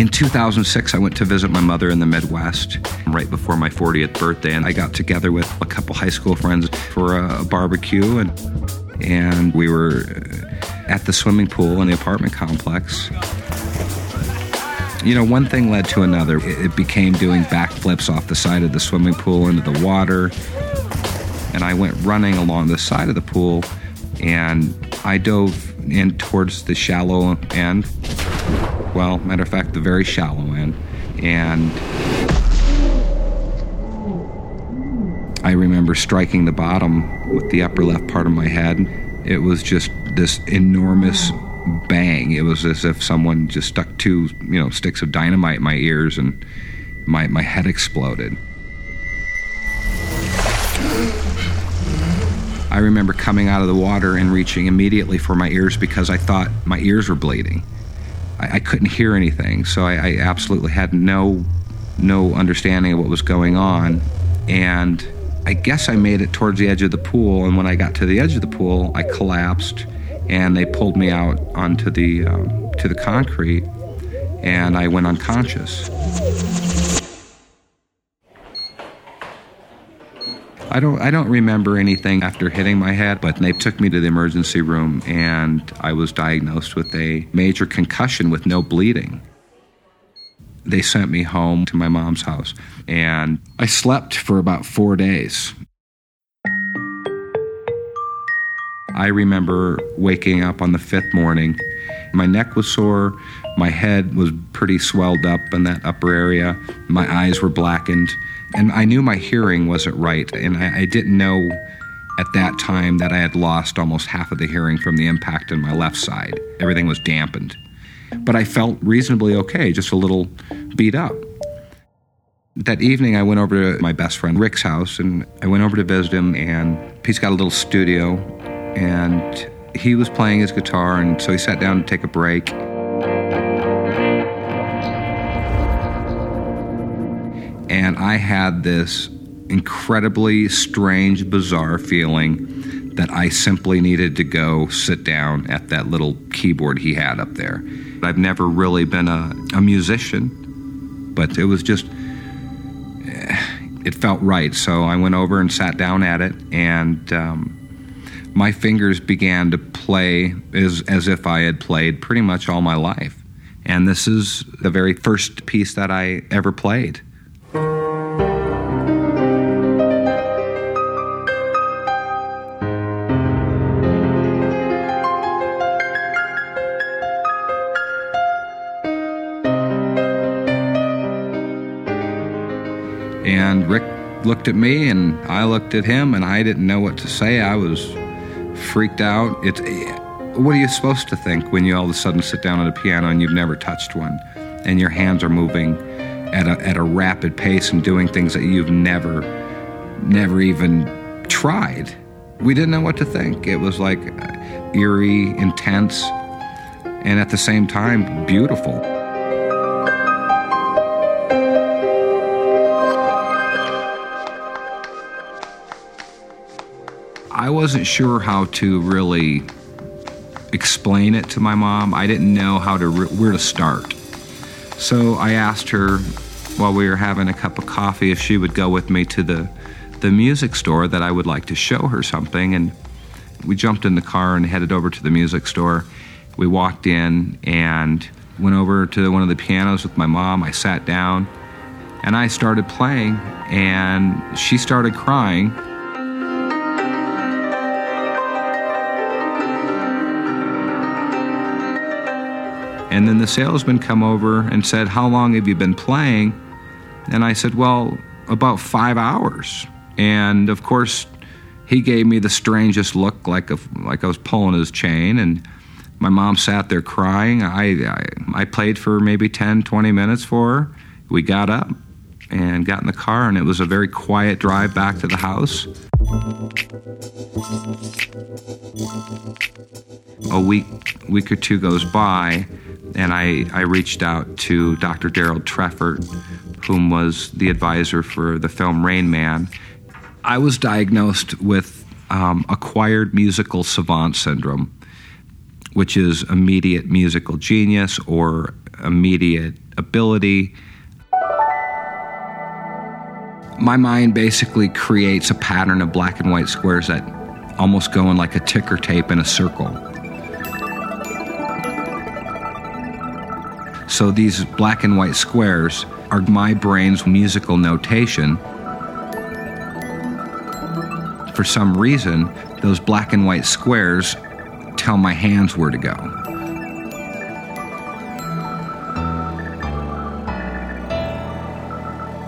In 2006, I went to visit my mother in the Midwest right before my 40th birthday, and I got together with a couple high school friends for a, barbecue, and and we were uh, at the swimming pool in the apartment complex. You know, one thing led to another. It became doing backflips off the side of the swimming pool into the water, and I went running along the side of the pool, and I dove in towards the shallow end well, matter of fact, the very shallow end. And I remember striking the bottom with the upper left part of my head. It was just this enormous bang. It was as if someone just stuck two, you know, sticks of dynamite in my ears and my, my head exploded. I remember coming out of the water and reaching immediately for my ears because I thought my ears were bleeding. I, I couldn't hear anything, so I, I absolutely had no no understanding of what was going on, and I guess I made it towards the edge of the pool. And when I got to the edge of the pool, I collapsed, and they pulled me out onto the um, to the concrete, and I went unconscious. I don't I don't remember anything after hitting my head, but they took me to the emergency room and I was diagnosed with a major concussion with no bleeding. They sent me home to my mom's house and I slept for about 4 days. I remember waking up on the fifth morning. My neck was sore, my head was pretty swelled up in that upper area, my eyes were blackened, and I knew my hearing wasn't right, and I, I, didn't know at that time that I had lost almost half of the hearing from the impact in my left side. Everything was dampened. But I felt reasonably okay, just a little beat up. That evening, I went over to my best friend Rick's house, and I went over to visit him, and he's got a little studio, and he was playing his guitar, and so he sat down to take a break. And I had this incredibly strange, bizarre feeling that I simply needed to go sit down at that little keyboard he had up there. I've never really been a, a musician, but it was just, eh, it felt right. So I went over and sat down at it, and um, my fingers began to play as, as if I had played pretty much all my life. And this is the very first piece that I ever played. Rick looked at me and I looked at him and I didn't know what to say. I was freaked out. It's what are you supposed to think when you all of a sudden sit down at a piano and you've never touched one and your hands are moving at a, at a rapid pace and doing things that you've never, never even tried. We didn't know what to think. It was like uh, eerie, intense, and at the same time, beautiful. I wasn't sure how to really explain it to my mom. I didn't know how to where to start. So I asked her while we were having a cup of coffee if she would go with me to the, the music store that I would like to show her something. And we jumped in the car and headed over to the music store. We walked in and went over to one of the pianos with my mom. I sat down and I started playing, and she started crying. And then the salesman come over and said, "How long have you been playing?" And I said, "Well, about 5 hours." And of course, he gave me the strangest look like a, like I was pulling his chain and my mom sat there crying. I, I I played for maybe 10, 20 minutes for her. We got up and got in the car and it was a very quiet drive back to the house. A week week or two goes by and I, I reached out to Dr. Darold Treffert, whom was the advisor for the film Rain Man. I was diagnosed with um, acquired musical savant syndrome, which is immediate musical genius or immediate ability. My mind basically creates a pattern of black and white squares that almost go in like a ticker tape in a circle. So these black and white squares are my brain's musical notation. For some reason, those black and white squares tell my hands where to go.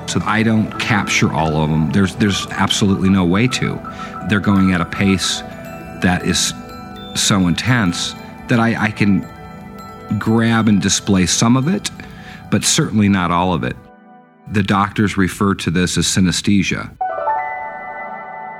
So I don't capture all of them. There's there's absolutely no way to. They're going at a pace that is so intense that I, I can grab and display some of it, but certainly not all of it. The doctors refer to this as synesthesia.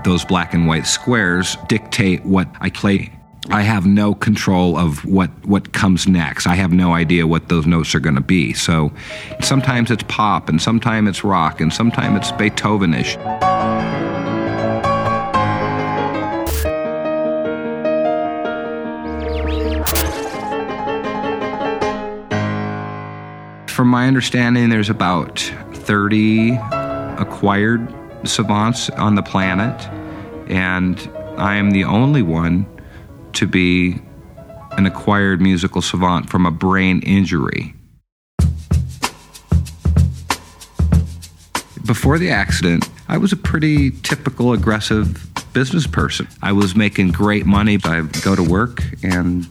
Those black and white squares dictate what I play. I have no control of what, what comes next. I have no idea what those notes are going to be. So sometimes it's pop, and sometimes it's rock, and sometimes it's Beethovenish. From my understanding, there's about 30 acquired savants on the planet, and I am the only one to be an acquired musical savant from a brain injury. Before the accident, I was a pretty typical aggressive business person. I was making great money. I'd go to work and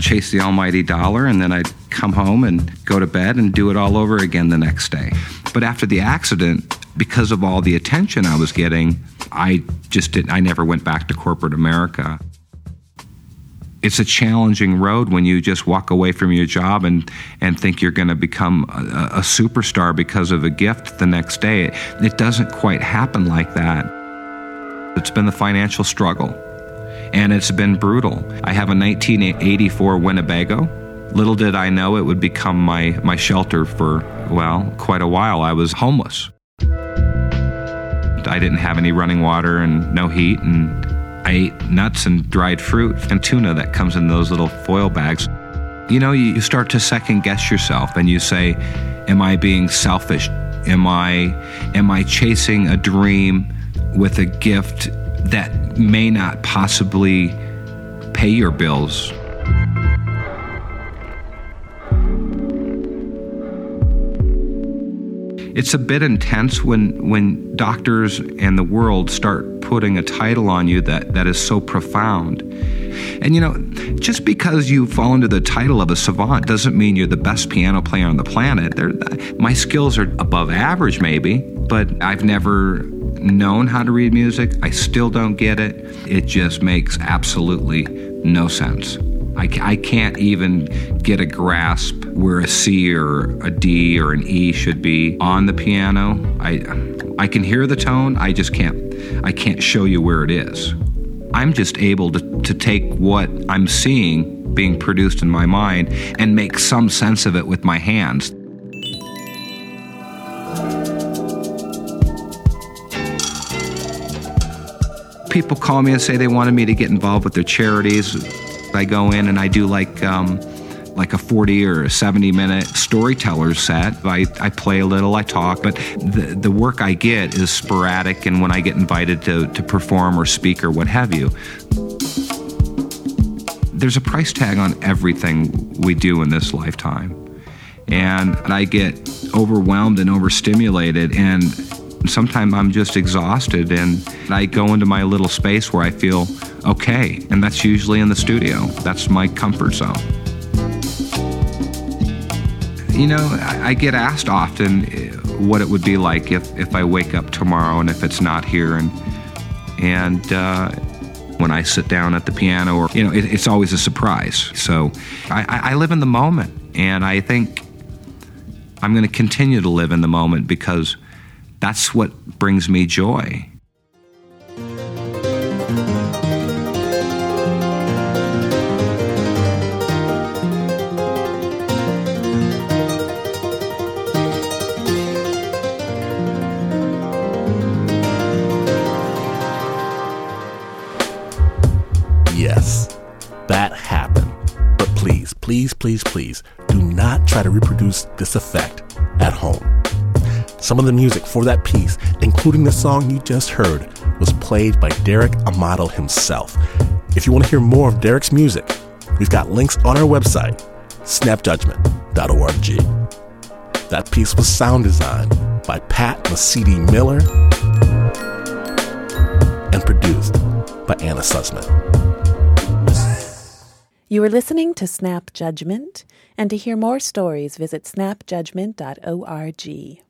chase the almighty dollar, and then I'd come home and go to bed and do it all over again the next day. But after the accident, because of all the attention I was getting, I just didn't, I never went back to corporate America it's a challenging road when you just walk away from your job and, and think you're going to become a, a, superstar because of a gift the next day. It doesn't quite happen like that. It's been the financial struggle, and it's been brutal. I have a 1984 Winnebago. Little did I know it would become my, my shelter for, well, quite a while. I was homeless. I didn't have any running water and no heat, and I ate nuts and dried fruit and tuna that comes in those little foil bags. You know, you start to second guess yourself and you say, Am I being selfish? Am I am I chasing a dream with a gift that may not possibly pay your bills? It's a bit intense when when doctors and the world start putting a title on you that, that is so profound. And you know, just because you fall under the title of a savant doesn't mean you're the best piano player on the planet. They're, my skills are above average, maybe, but I've never known how to read music. I still don't get it. It just makes absolutely no sense. I, I can't even get a grasp where a C or a D or an E should be on the piano. I, I can hear the tone, I just can't, I can't show you where it is. I'm just able to, to take what I'm seeing being produced in my mind and make some sense of it with my hands. People call me and say they wanted me to get involved with their charities I go in and I do like um, like a 40 or a 70 minute storyteller's set. I, I play a little, I talk, but the, the work I get is sporadic and when I get invited to, to perform or speak or what have you. There's a price tag on everything we do in this lifetime. And I get overwhelmed and overstimulated and sometimes I'm just exhausted and I go into my little space where I feel okay. And that's usually in the studio. That's my comfort zone. You know, I, get asked often eh, what it would be like if, if I wake up tomorrow and if it's not here. And, and uh, when I sit down at the piano, or, you know, it, it's always a surprise. So I, I live in the moment. And I think I'm going to continue to live in the moment because that's what brings me joy. Yes, that happened. But please, please, please, please, do not try to reproduce this effect at home. Some of the music for that piece, including the song you just heard, was played by Derek Amato himself. If you want to hear more of Derek's music, we've got links on our website, snapjudgment.org. That piece was sound designed by Pat Mesiti Miller and produced by Anna Sussman. You are listening to Snap Judgment, and to hear more stories, visit snapjudgment.org.